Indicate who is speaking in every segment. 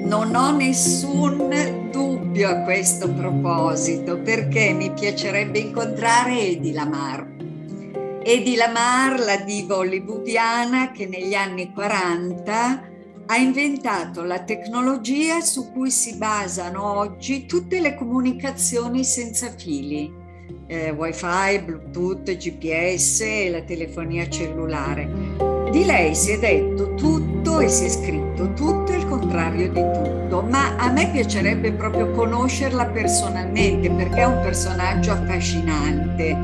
Speaker 1: Non ho nessun dubbio a questo proposito perché mi piacerebbe incontrare Edi Lamar. Edi Lamar, la diva hollywoodiana che negli anni 40 ha inventato la tecnologia su cui si basano oggi tutte le comunicazioni senza fili, eh, wifi, bluetooth, gps e la telefonia cellulare. Di lei si è detto tutto e si è scritto tutto il contrario di tutto, ma a me piacerebbe proprio conoscerla personalmente perché è un personaggio affascinante.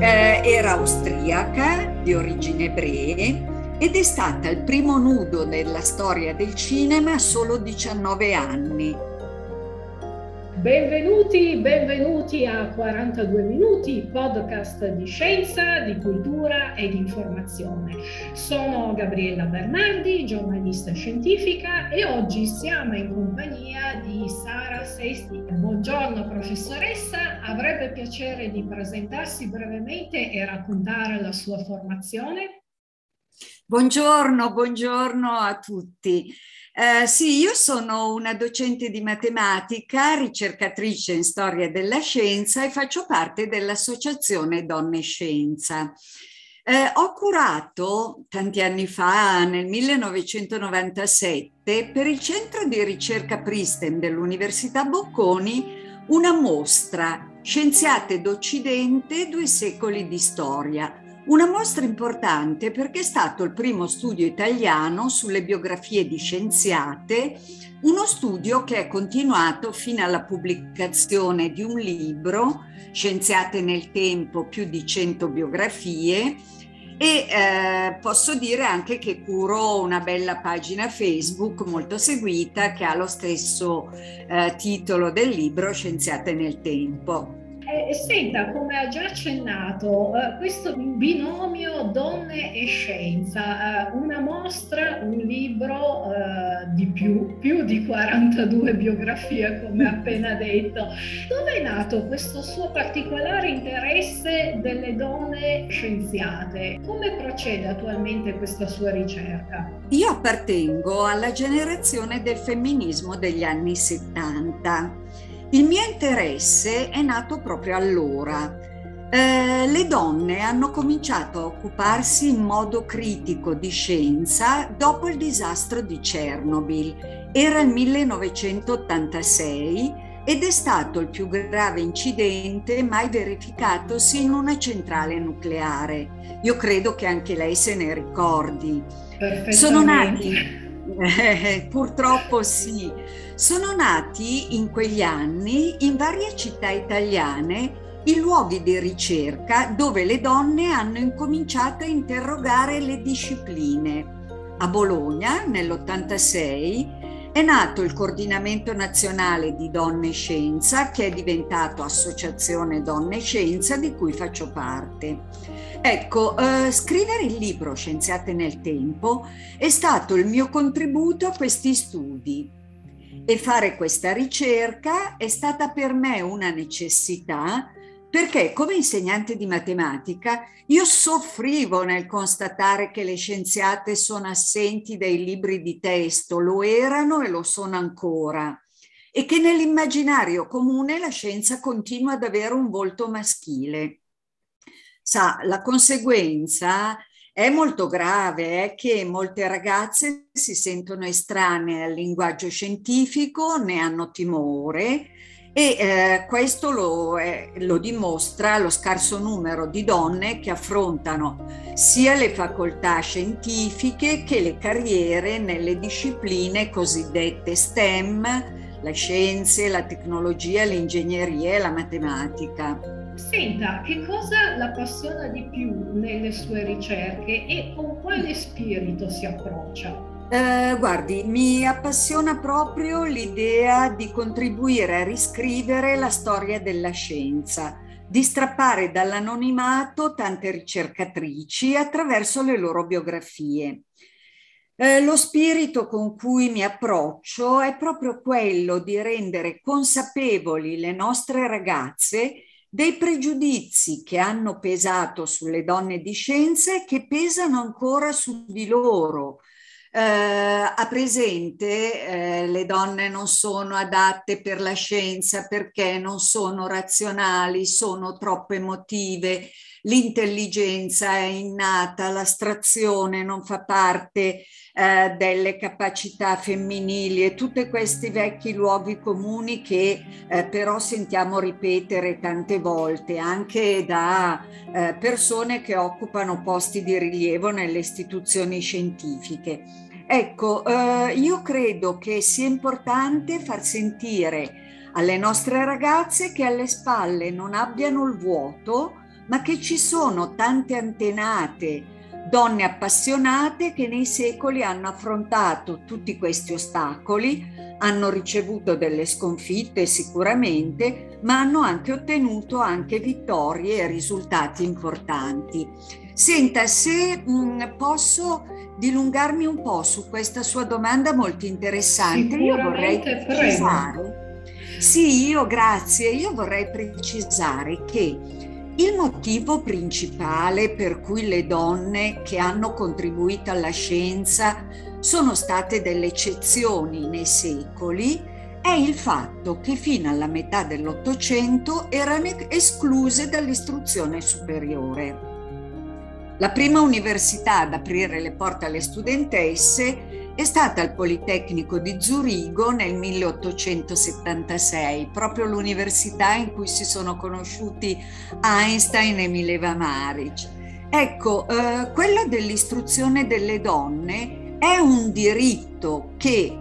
Speaker 1: Eh, era austriaca, di origine ebree, ed è stata il primo nudo della storia del cinema a solo 19 anni.
Speaker 2: Benvenuti, benvenuti a 42 minuti, podcast di scienza, di cultura e di informazione. Sono Gabriella Bernardi, giornalista scientifica e oggi siamo in compagnia di Sara Sesti. Buongiorno professoressa, avrebbe piacere di presentarsi brevemente e raccontare la sua formazione?
Speaker 1: Buongiorno, buongiorno a tutti. Eh, sì, io sono una docente di matematica, ricercatrice in storia della scienza e faccio parte dell'associazione Donne Scienza. Eh, ho curato tanti anni fa, nel 1997, per il centro di ricerca Pristen dell'Università Bocconi, una mostra Scienziate d'Occidente, due secoli di storia, una mostra importante perché è stato il primo studio italiano sulle biografie di scienziate, uno studio che è continuato fino alla pubblicazione di un libro, Scienziate nel tempo, più di 100 biografie, e eh, posso dire anche che curo una bella pagina Facebook molto seguita che ha lo stesso eh, titolo del libro Scienziate nel tempo.
Speaker 2: Eh, senta, come ha già accennato, eh, questo binomio donne e scienza, eh, una mostra, un libro eh, di più, più di 42 biografie come appena detto. Dove è nato questo suo particolare interesse delle donne scienziate? Come procede attualmente questa sua ricerca?
Speaker 1: Io appartengo alla generazione del femminismo degli anni 70 il mio interesse è nato proprio allora. Eh, le donne hanno cominciato a occuparsi in modo critico di scienza dopo il disastro di Chernobyl. Era il 1986 ed è stato il più grave incidente mai verificatosi in una centrale nucleare. Io credo che anche lei se ne ricordi. Sono nati purtroppo sì. Sono nati in quegli anni in varie città italiane i luoghi di ricerca dove le donne hanno incominciato a interrogare le discipline. A Bologna, nell'86, è nato il Coordinamento Nazionale di Donne Scienza, che è diventato Associazione Donne Scienza, di cui faccio parte. Ecco, eh, scrivere il libro Scienziate nel Tempo è stato il mio contributo a questi studi e fare questa ricerca è stata per me una necessità perché come insegnante di matematica io soffrivo nel constatare che le scienziate sono assenti dai libri di testo, lo erano e lo sono ancora, e che nell'immaginario comune la scienza continua ad avere un volto maschile. Sa, la conseguenza è molto grave, è che molte ragazze si sentono estranee al linguaggio scientifico, ne hanno timore e eh, questo lo, eh, lo, dimostra lo scarso numero di donne che affrontano sia le facoltà scientifiche che le carriere nelle discipline cosiddette STEM, le scienze, la tecnologia, l'ingegneria e la matematica.
Speaker 2: Senta, che cosa la appassiona di più nelle sue ricerche e con quale spirito si approccia?
Speaker 1: Eh, guardi, mi appassiona proprio l'idea di contribuire a riscrivere la storia della scienza, di strappare dall'anonimato tante ricercatrici attraverso le loro biografie. Eh, lo spirito con cui mi approccio è proprio quello di rendere consapevoli le nostre ragazze dei pregiudizi che hanno pesato sulle donne di scienza e che pesano ancora su di loro, eh, ha presente eh, le donne non sono adatte per la scienza perché non sono razionali, sono troppo emotive, l'intelligenza è innata, l'astrazione non fa parte eh, delle capacità femminili e tutti questi vecchi luoghi comuni che eh, però sentiamo ripetere tante volte anche da eh, persone che occupano posti di rilievo nelle istituzioni scientifiche. Ecco, eh, io credo che sia importante far sentire alle nostre ragazze che alle spalle non abbiano il vuoto, ma che ci sono tante antenate, donne appassionate che nei secoli hanno affrontato tutti questi ostacoli, hanno ricevuto delle sconfitte sicuramente, ma hanno anche ottenuto anche vittorie e risultati importanti. Senta, se mh, mm, posso dilungarmi un po' su questa sua domanda molto interessante, io vorrei precisare. Sì, io grazie, io vorrei precisare che il motivo principale per cui le donne che hanno contribuito alla scienza sono state delle eccezioni nei secoli è il fatto che fino alla metà dell'Ottocento erano escluse dall'istruzione superiore. La prima università ad aprire le porte alle studentesse è stata al Politecnico di Zurigo nel 1876, proprio l'università in cui si sono conosciuti Einstein e Mileva Maric. Ecco, eh, quello dell'istruzione delle donne è un diritto che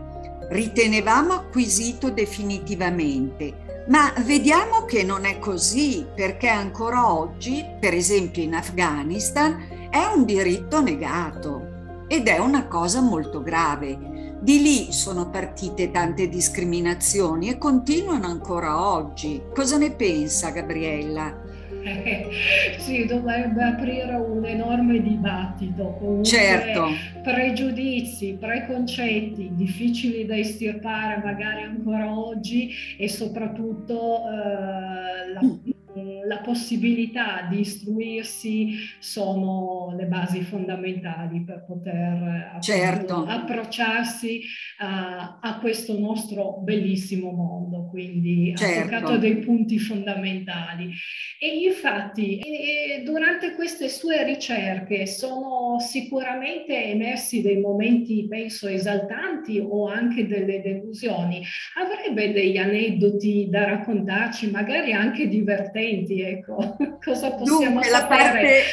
Speaker 1: ritenevamo acquisito definitivamente, ma vediamo che non è così perché ancora oggi, per esempio in Afghanistan, è un diritto negato ed è una cosa molto grave. Di lì sono partite tante discriminazioni e continuano ancora oggi. Cosa ne pensa Gabriella?
Speaker 2: Sì, dovrebbe aprire un enorme dibattito. Comunque,
Speaker 1: certo.
Speaker 2: Pregiudizi, preconcetti difficili da estirpare magari ancora oggi e soprattutto eh, la, mm la possibilità di istruirsi sono le basi fondamentali per poter certo. approcciarsi a, a, questo nostro bellissimo mondo. Quindi certo. ha toccato dei punti fondamentali. E infatti e durante queste sue ricerche sono sicuramente emersi dei momenti, penso, esaltanti o anche delle delusioni. Avrebbe degli aneddoti da raccontarci, magari anche divertenti ecco, cosa possiamo Dunque, sapere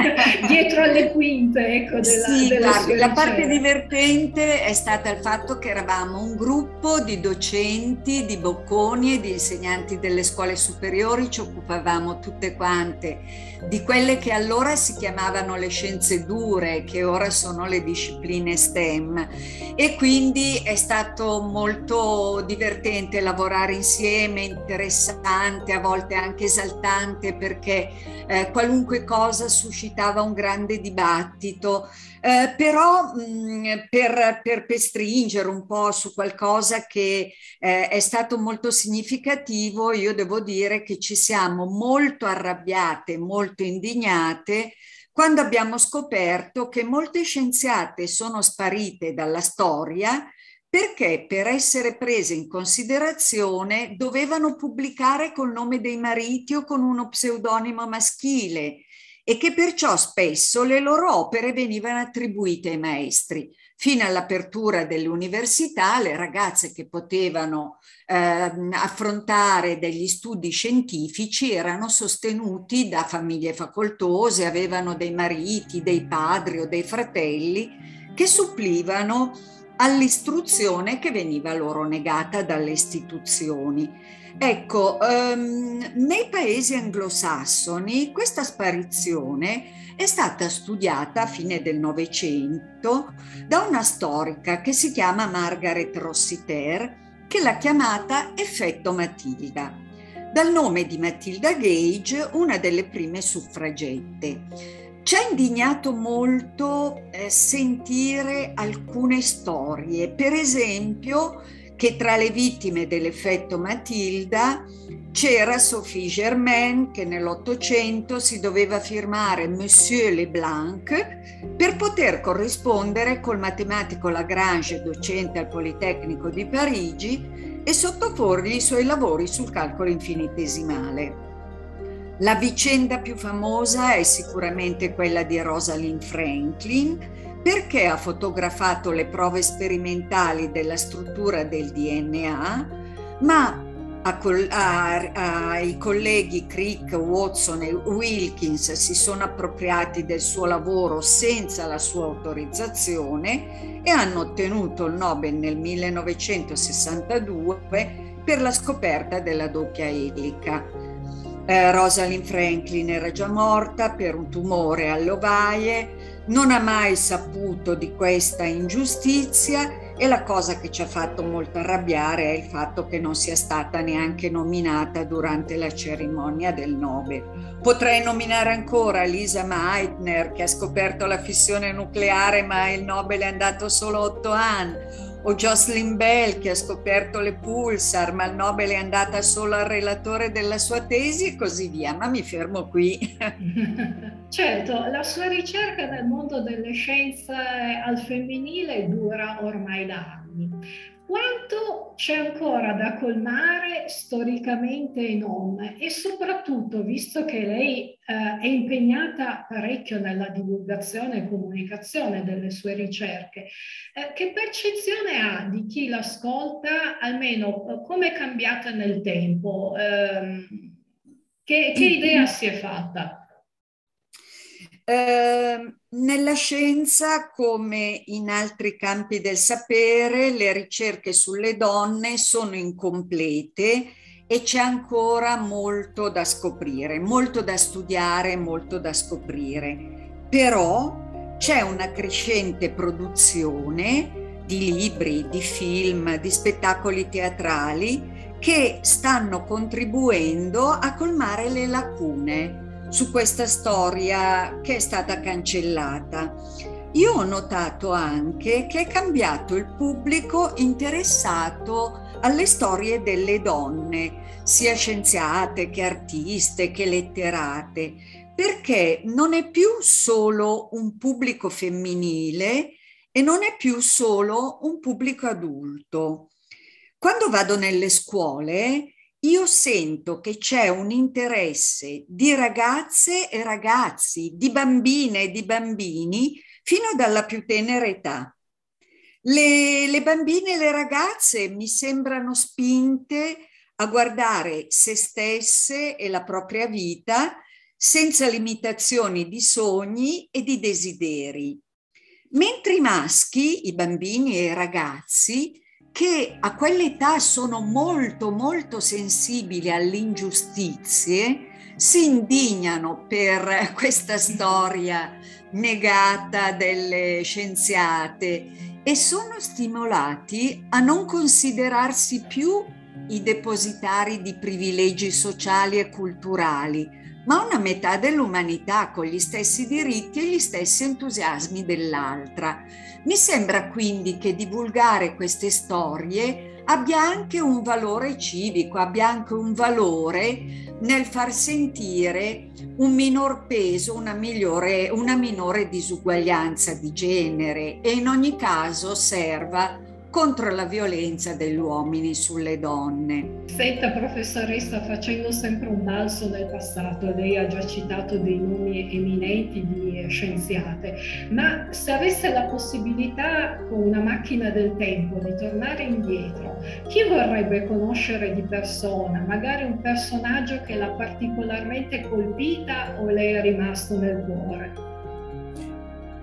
Speaker 2: parte... dietro alle quinte, ecco, della,
Speaker 1: sì, guarda, la parte divertente è stata il fatto che eravamo un gruppo di docenti, di bocconi e di insegnanti delle scuole superiori, ci occupavamo tutte quante di quelle che allora si chiamavano le scienze dure, che ora sono le discipline STEM. E quindi è stato molto divertente lavorare insieme, interessante, a volte anche esaltante importante perché eh, qualunque cosa suscitava un grande dibattito, eh, però mh, mm, per, per, per, stringere un po' su qualcosa che eh, è stato molto significativo, io devo dire che ci siamo molto arrabbiate, molto indignate quando abbiamo scoperto che molte scienziate sono sparite dalla storia perché per essere prese in considerazione dovevano pubblicare col nome dei mariti o con uno pseudonimo maschile e che perciò spesso le loro opere venivano attribuite ai maestri. Fino all'apertura delle università, le ragazze che potevano eh, affrontare degli studi scientifici erano sostenuti da famiglie facoltose, avevano dei mariti, dei padri o dei fratelli che supplivano all'istruzione che veniva loro negata dalle istituzioni. Ecco, um, nei paesi anglosassoni questa sparizione è stata studiata a fine del Novecento da una storica che si chiama Margaret Rossiter, che l'ha chiamata effetto Matilda, dal nome di Matilda Gage, una delle prime suffragette. Ci ha indignato molto eh, sentire alcune storie, per esempio che tra le vittime dell'effetto Matilda c'era Sophie Germain che nell'Ottocento si doveva firmare Monsieur Leblanc per poter corrispondere col matematico Lagrange, docente al Politecnico di Parigi, e sottoporgli i suoi lavori sul calcolo infinitesimale. La vicenda più famosa è sicuramente quella di Rosalind Franklin, perché ha fotografato le prove sperimentali della struttura del DNA, ma ai colleghi Crick, Watson e Wilkins si sono appropriati del suo lavoro senza la sua autorizzazione e hanno ottenuto il Nobel nel 1962 per la scoperta della doppia elica. Eh, Rosalind Franklin era già morta per un tumore alle ovaie, non ha mai saputo di questa ingiustizia e la cosa che ci ha fatto molto arrabbiare è il fatto che non sia stata neanche nominata durante la cerimonia del Nobel. Potrei nominare ancora Lisa Meitner che ha scoperto la fissione nucleare ma il Nobel è andato solo otto anni o Jocelyn Bell che ha scoperto le pulsar, ma il Nobel è andata solo al relatore della sua tesi e così via, ma mi fermo qui.
Speaker 2: certo, la sua ricerca nel mondo delle scienze al femminile dura ormai da anni. Quanto c'è ancora da colmare storicamente e non? E soprattutto, visto che lei eh, è impegnata parecchio nella divulgazione e comunicazione delle sue ricerche, eh, che percezione ha di chi l'ascolta, almeno eh, come è cambiata nel tempo? Ehm, che, che idea si è fatta?
Speaker 1: Eh, nella scienza, come in altri campi del sapere, le ricerche sulle donne sono incomplete e c'è ancora molto da scoprire, molto da studiare, molto da scoprire. Però c'è una crescente produzione di libri, di film, di spettacoli teatrali che stanno contribuendo a colmare le lacune su questa storia che è stata cancellata. Io ho notato anche che è cambiato il pubblico interessato alle storie delle donne, sia scienziate che artiste che letterate, perché non è più solo un pubblico femminile e non è più solo un pubblico adulto. Quando vado nelle scuole io sento che c'è un interesse di ragazze e ragazzi, di bambine e di bambini fino dalla più tenera età. Le, le bambine e le ragazze mi sembrano spinte a guardare se stesse e la propria vita senza limitazioni di sogni e di desideri. Mentre i maschi, i bambini e i ragazzi, che a quell'età sono molto molto sensibili alle ingiustizie, si indignano per questa storia negata delle scienziate e sono stimolati a non considerarsi più i depositari di privilegi sociali e culturali, ma una metà dell'umanità con gli stessi diritti e gli stessi entusiasmi dell'altra. Mi sembra quindi che divulgare queste storie abbia anche un valore civico, abbia anche un valore nel far sentire un minor peso, una, migliore, una minore disuguaglianza di genere e in ogni caso serva contro la violenza degli uomini sulle donne.
Speaker 2: Senta professoressa, facendo sempre un balzo nel passato, lei ha già citato dei nomi eminenti di scienziate, ma se avesse la possibilità con una macchina del tempo di tornare indietro, chi vorrebbe conoscere di persona, magari un personaggio che l'ha particolarmente colpita o lei è rimasto nel cuore?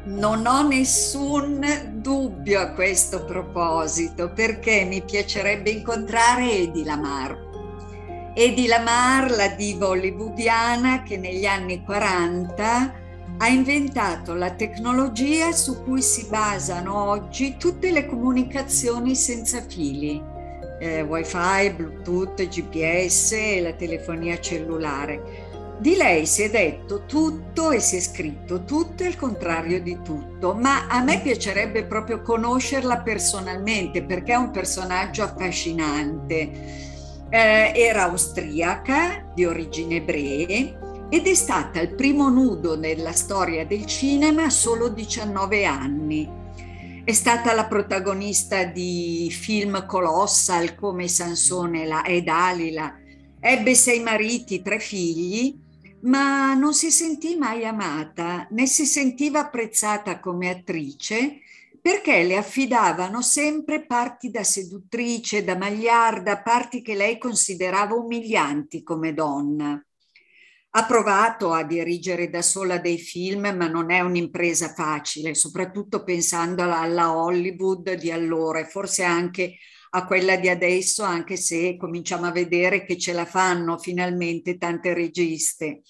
Speaker 1: Non ho nessun dubbio a questo proposito perché mi piacerebbe incontrare Edi Lamar. Edi Lamar, la diva hollywoodiana che negli anni 40 ha inventato la tecnologia su cui si basano oggi tutte le comunicazioni senza fili, eh, wifi, bluetooth, GPS e la telefonia cellulare Di lei si è detto tutto e si è scritto tutto e il contrario di tutto, ma a me piacerebbe proprio conoscerla personalmente perché è un personaggio affascinante. Eh, era austriaca, di origini ebree, ed è stata il primo nudo nella storia del cinema a solo 19 anni. È stata la protagonista di film colossal come Sansone e Dalila. Ebbe sei mariti, tre figli ma non si sentì mai amata né si sentiva apprezzata come attrice perché le affidavano sempre parti da seduttrice, da magliarda, parti che lei considerava umilianti come donna. Ha provato a dirigere da sola dei film, ma non è un'impresa facile, soprattutto pensando alla Hollywood di allora e forse anche a quella di adesso, anche se cominciamo a vedere che ce la fanno finalmente tante registe.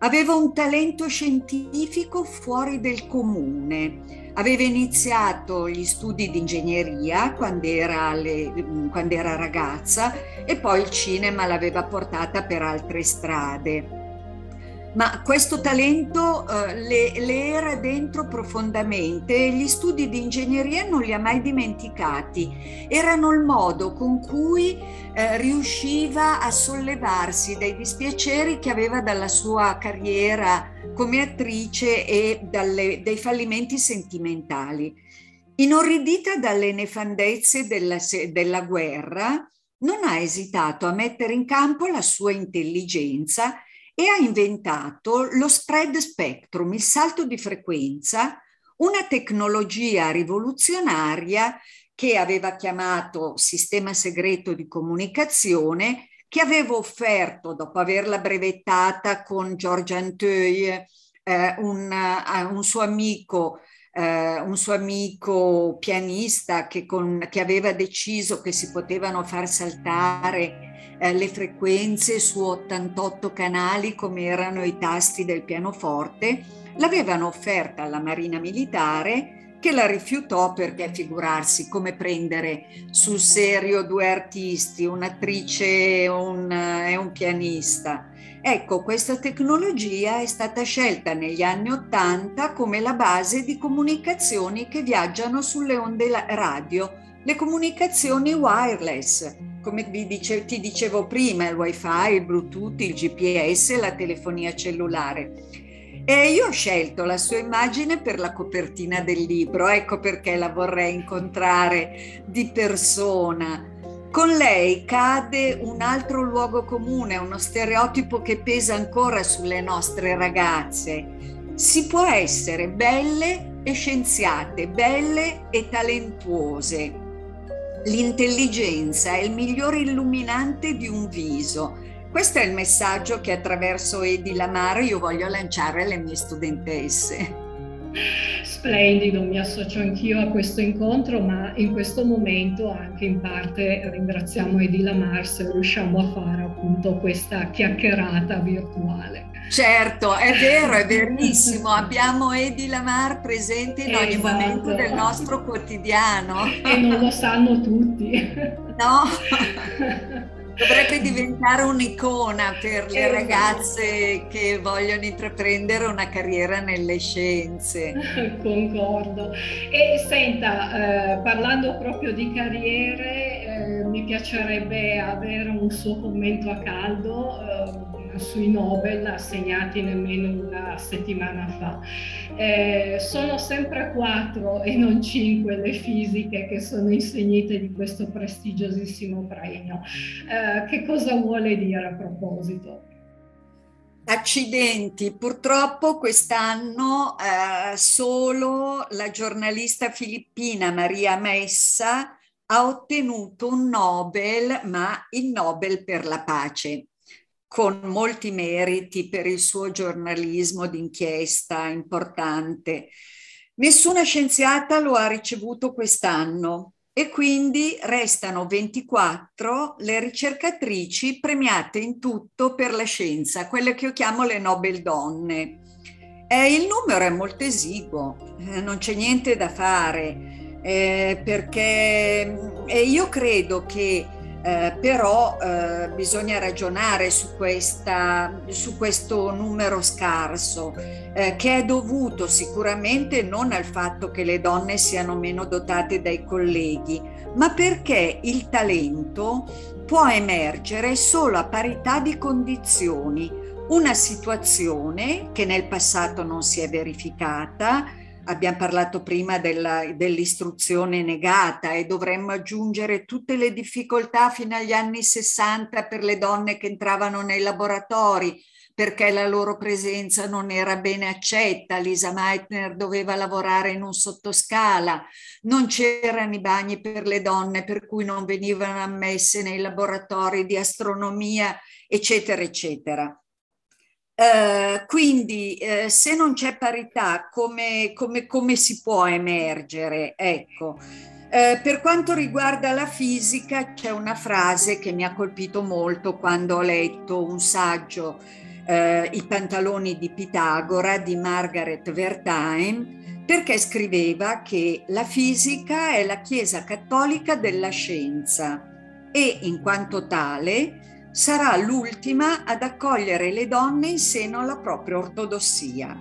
Speaker 1: Aveva un talento scientifico fuori del comune. Aveva iniziato gli studi di ingegneria quando quando era ragazza e poi il cinema l'aveva portata per altre strade ma questo talento eh, le, le, era dentro profondamente e gli studi di ingegneria non li ha mai dimenticati. Erano il modo con cui eh, riusciva a sollevarsi dai dispiaceri che aveva dalla sua carriera come attrice e dalle, dai fallimenti sentimentali. Inorridita dalle nefandezze della, della guerra, non ha esitato a mettere in campo la sua intelligenza e ha inventato lo spread spectrum, il salto di frequenza, una tecnologia rivoluzionaria che aveva chiamato sistema segreto di comunicazione, che aveva offerto, dopo averla brevettata con George Anteuil, eh, un, uh, un, suo amico, eh, un suo amico pianista che, con, che aveva deciso che si potevano far saltare eh, le frequenze su 88 canali come erano i tasti del pianoforte, l'avevano offerta alla Marina Militare che la rifiutò perché figurarsi come prendere sul serio due artisti, un'attrice un, e un pianista. Ecco, questa tecnologia è stata scelta negli anni Ottanta come la base di comunicazioni che viaggiano sulle onde radio, le comunicazioni wireless, come dice, ti dicevo prima, il wifi, il bluetooth, il gps, la telefonia cellulare. E io ho scelto la sua immagine per la copertina del libro, ecco perché la vorrei incontrare di persona. Con lei cade un altro luogo comune, uno stereotipo che pesa ancora sulle nostre ragazze. Si può essere belle e scienziate, belle e talentuose L'intelligenza è il migliore illuminante di un viso. Questo è il messaggio che attraverso Edi Lamar io voglio lanciare alle mie studentesse.
Speaker 2: Splendido, mi associo anch'io a questo incontro, ma in questo momento anche in parte ringraziamo Edi Lamar se riusciamo a fare appunto questa chiacchierata virtuale.
Speaker 1: Certo, è vero, è verissimo. Abbiamo Edi Lamar presente in ogni esatto. momento del nostro quotidiano.
Speaker 2: E non lo sanno tutti.
Speaker 1: No? Dovrebbe diventare un'icona per le esatto. ragazze che vogliono intraprendere una carriera nelle scienze.
Speaker 2: Concordo. E senta, eh, parlando proprio di carriere, eh, mi piacerebbe avere un suo commento a caldo. Eh, sui Nobel assegnati nemmeno una settimana fa. Eh, sono sempre quattro e non cinque le fisiche che sono insegnite di questo prestigiosissimo premio. Eh, che cosa vuole dire a proposito?
Speaker 1: Accidenti, purtroppo quest'anno eh, solo la giornalista filippina Maria Messa ha ottenuto un Nobel, ma il Nobel per la pace con molti meriti per il suo giornalismo d'inchiesta importante. Nessuna scienziata lo ha ricevuto quest'anno e quindi restano 24 le ricercatrici premiate in tutto per la scienza, quelle che io chiamo le Nobel donne. Eh, il numero è molto esiguo, eh, non c'è niente da fare, eh, perché io credo che eh, però eh, bisogna ragionare su, questa, su, questo numero scarso, eh, che è dovuto sicuramente non al fatto che le donne siano meno dotate dai colleghi, ma perché il talento può emergere solo a parità di condizioni, una situazione che nel passato non si è verificata, abbiamo parlato prima della, dell'istruzione negata e dovremmo aggiungere tutte le difficoltà fino agli anni 60 per le donne che entravano nei laboratori perché la loro presenza non era bene accetta, Lisa Meitner doveva lavorare in un sottoscala, non c'erano i bagni per le donne per cui non venivano ammesse nei laboratori di astronomia, eccetera, eccetera. Uh, quindi uh, se non c'è parità, come, come, come si può emergere? Ecco, uh, per quanto riguarda la fisica, c'è una frase che mi ha colpito molto quando ho letto un saggio, I pantaloni di Pitagora di Margaret Vertain, perché scriveva che la fisica è la Chiesa cattolica della scienza e in quanto tale sarà l'ultima ad accogliere le donne in seno alla propria ortodossia.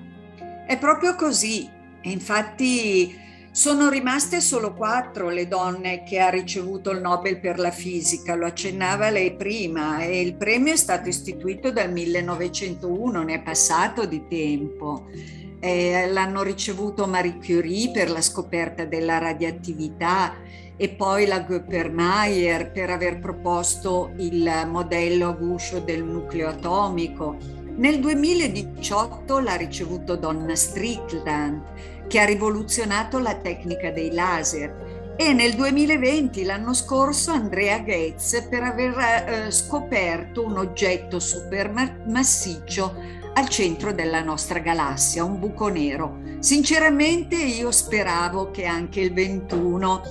Speaker 1: È proprio così, infatti sono rimaste solo quattro le donne che ha ricevuto il Nobel per la fisica, lo accennava lei prima, e il premio è stato istituito dal 1901, ne è passato di tempo. Eh, l'hanno ricevuto Marie Curie per la scoperta della radioattività e poi la Göpper-Mayer per aver proposto il modello a guscio del nucleo atomico. Nel 2018 l'ha ricevuto Donna Strickland, che ha rivoluzionato la tecnica dei laser. E nel 2020, l'anno scorso, Andrea Gates per aver eh, scoperto un oggetto supermassiccio al centro della nostra galassia, un buco nero. Sinceramente io speravo che anche il 21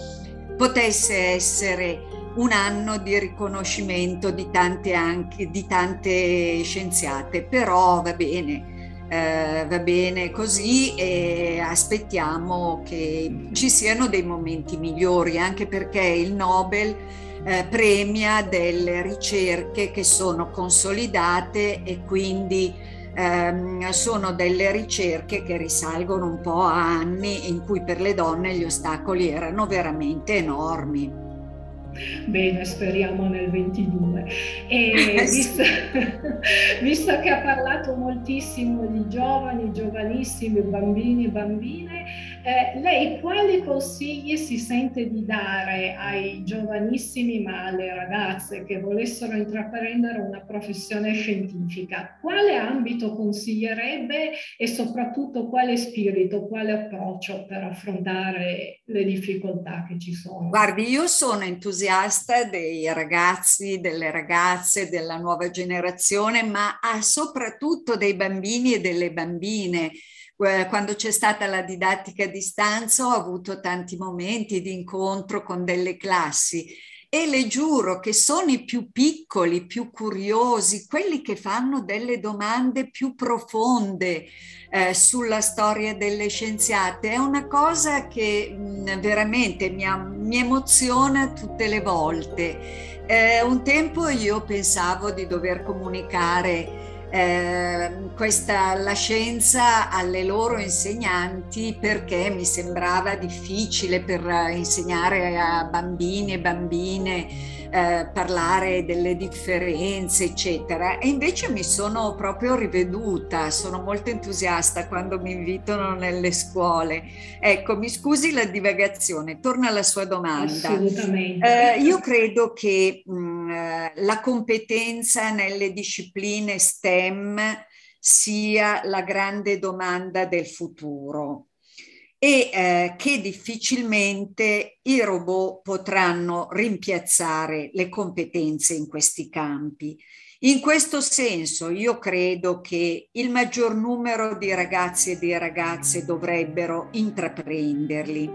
Speaker 1: potesse essere un anno di riconoscimento di tante, anche, di tante scienziate, però va bene, eh, va bene così e aspettiamo che ci siano dei momenti migliori, anche perché il Nobel eh, premia delle ricerche che sono consolidate e quindi ehm, sono delle ricerche che risalgono un po' a anni in cui per le donne gli ostacoli erano veramente enormi.
Speaker 2: Bene, speriamo nel 22. E visto, visto, che ha parlato moltissimo di giovani, giovanissimi, bambini e bambine, eh, lei quali consigli si sente di dare ai giovanissimi ma alle ragazze che volessero intraprendere una professione scientifica? Quale ambito consiglierebbe e soprattutto quale spirito, quale approccio per affrontare le difficoltà che ci sono?
Speaker 1: Guardi, io sono entusiasta dei ragazzi, delle ragazze, della nuova generazione, ma soprattutto dei bambini e delle bambine quando c'è stata la didattica a distanza ho avuto tanti momenti di incontro con delle classi e le giuro che sono i più piccoli, più curiosi, quelli che fanno delle domande più profonde eh, sulla storia delle scienziate. È una cosa che mh, mm, veramente mi, mi, emoziona tutte le volte. Eh, un tempo io pensavo di dover comunicare eh, questa, la scienza alle loro insegnanti perché mi sembrava difficile per insegnare a bambini e bambine eh, parlare delle differenze, eccetera. E invece mi sono proprio riveduta, sono molto entusiasta quando mi invitano nelle scuole. Ecco, mi scusi la divagazione, torna alla sua domanda.
Speaker 2: Assolutamente.
Speaker 1: Eh, io credo che mh, mm, eh, la competenza nelle discipline STEM sia la grande domanda del futuro e eh, che difficilmente i robot potranno rimpiazzare le competenze in questi campi. In questo senso io credo che il maggior numero di ragazzi e di ragazze dovrebbero intraprenderli.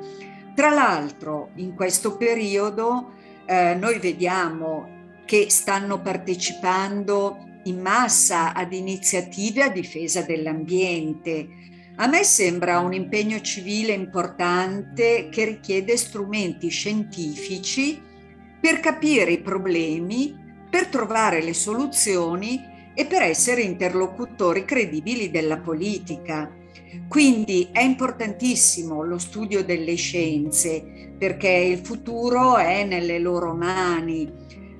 Speaker 1: Tra l'altro in questo periodo eh, noi vediamo che stanno partecipando in massa ad iniziative a difesa dell'ambiente, a me sembra un impegno civile importante che richiede strumenti scientifici per capire i problemi, per trovare le soluzioni e per essere interlocutori credibili della politica. Quindi è importantissimo lo studio delle scienze perché il futuro è nelle loro mani.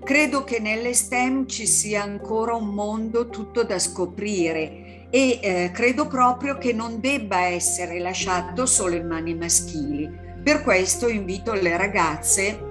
Speaker 1: Credo che nelle STEM ci sia ancora un mondo tutto da scoprire e eh, credo proprio che non debba essere lasciato solo in mani maschili. Per questo invito le ragazze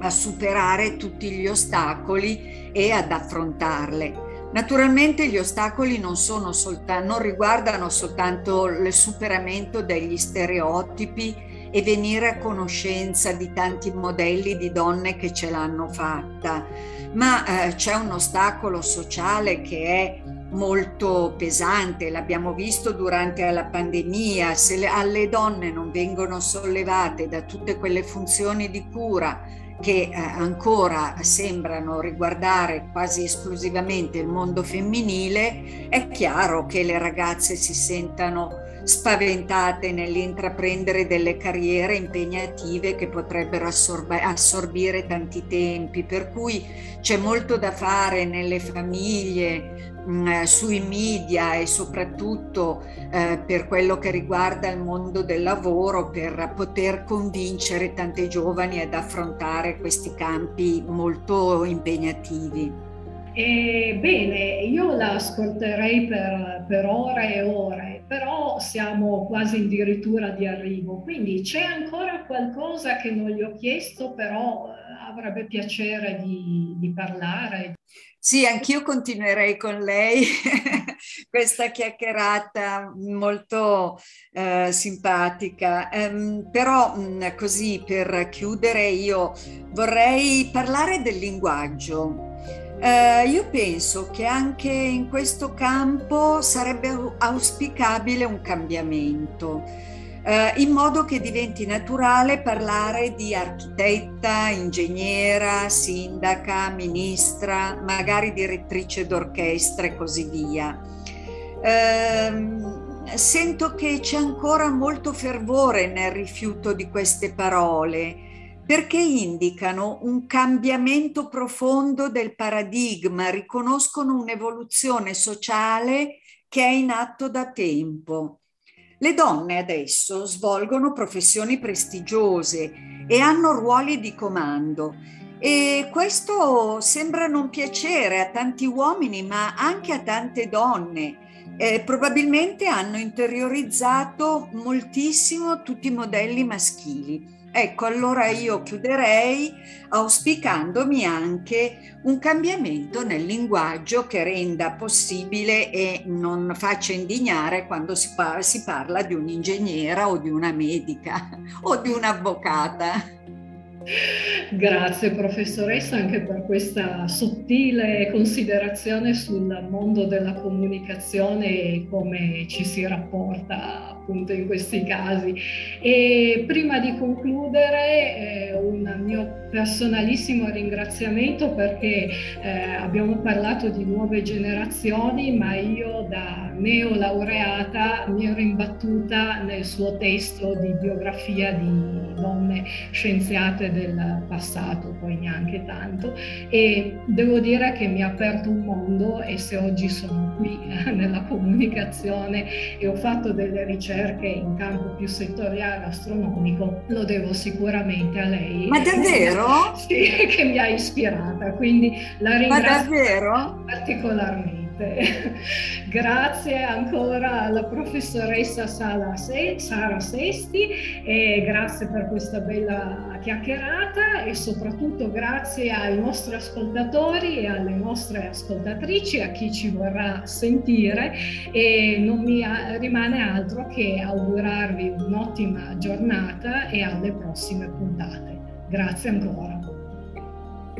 Speaker 1: a superare tutti gli ostacoli e ad affrontarle. Naturalmente gli ostacoli non, soltanto, non riguardano soltanto il superamento degli stereotipi e venire a conoscenza di tanti modelli di donne che ce l'hanno fatta, ma eh, c'è un ostacolo sociale che è molto pesante, l'abbiamo visto durante la pandemia, se le, alle donne non vengono sollevate da tutte quelle funzioni di cura che eh, ancora sembrano riguardare quasi esclusivamente il mondo femminile, è chiaro che le ragazze si sentano spaventate nell'intraprendere delle carriere impegnative che potrebbero assorb- assorbire tanti tempi, per cui c'è molto da fare nelle famiglie, mh, mm, sui media e soprattutto eh, per quello che riguarda il mondo del lavoro per poter convincere tante giovani ad affrontare questi campi molto impegnativi.
Speaker 2: Bene, io la ascolterei per, per, ore e ore, però siamo quasi addirittura di arrivo, quindi c'è ancora qualcosa che non gli ho chiesto, però eh, avrebbe piacere di, di parlare.
Speaker 1: Sì, anch'io continuerei con lei questa chiacchierata molto eh, simpatica, um, però mh, così per chiudere io vorrei parlare del linguaggio eh, io penso che anche in questo campo sarebbe auspicabile un cambiamento, eh, in modo che diventi naturale parlare di architetta, ingegnera, sindaca, ministra, magari direttrice d'orchestra e così via. Eh, sento che c'è ancora molto fervore nel rifiuto di queste parole perché indicano un cambiamento profondo del paradigma, riconoscono un'evoluzione sociale che è in atto da tempo. Le donne adesso svolgono professioni prestigiose e hanno ruoli di comando e questo sembra non piacere a tanti uomini ma anche a tante donne. Eh, probabilmente hanno interiorizzato moltissimo tutti i modelli maschili. Ecco, allora io chiuderei auspicandomi anche un cambiamento nel linguaggio che renda possibile e non faccia indignare quando si, par- si parla di un'ingegnera o di una medica o di un'avvocata.
Speaker 2: Grazie professoressa anche per questa sottile considerazione sul mondo della comunicazione e come ci si rapporta appunto in questi casi. E prima di concludere eh, un mio personalissimo ringraziamento perché eh, abbiamo parlato di nuove generazioni, ma io da neolaureata mi ero imbattuta nel suo testo di biografia di donne scienziate del passato, poi neanche tanto, e devo dire che mi ha aperto un mondo e se oggi sono qui nella comunicazione e ho fatto delle ricerche in campo più settoriale astronomico, lo devo sicuramente a lei.
Speaker 1: Ma davvero?
Speaker 2: Sì, che mi ha ispirata, quindi la ringrazio particolarmente. Grazie ancora alla professoressa Sara Sesti e grazie per questa bella chiacchierata e soprattutto grazie ai nostri ascoltatori e alle nostre ascoltatrici, a chi ci vorrà sentire e non mi rimane altro che augurarvi un'ottima giornata e alle prossime puntate. Grazie ancora.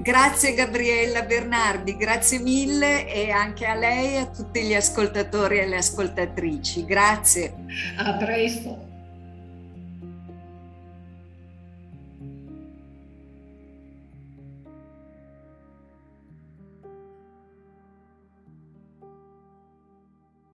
Speaker 1: Grazie Gabriella Bernardi, grazie mille e anche a lei e a tutti gli ascoltatori e le ascoltatrici. Grazie.
Speaker 2: A presto.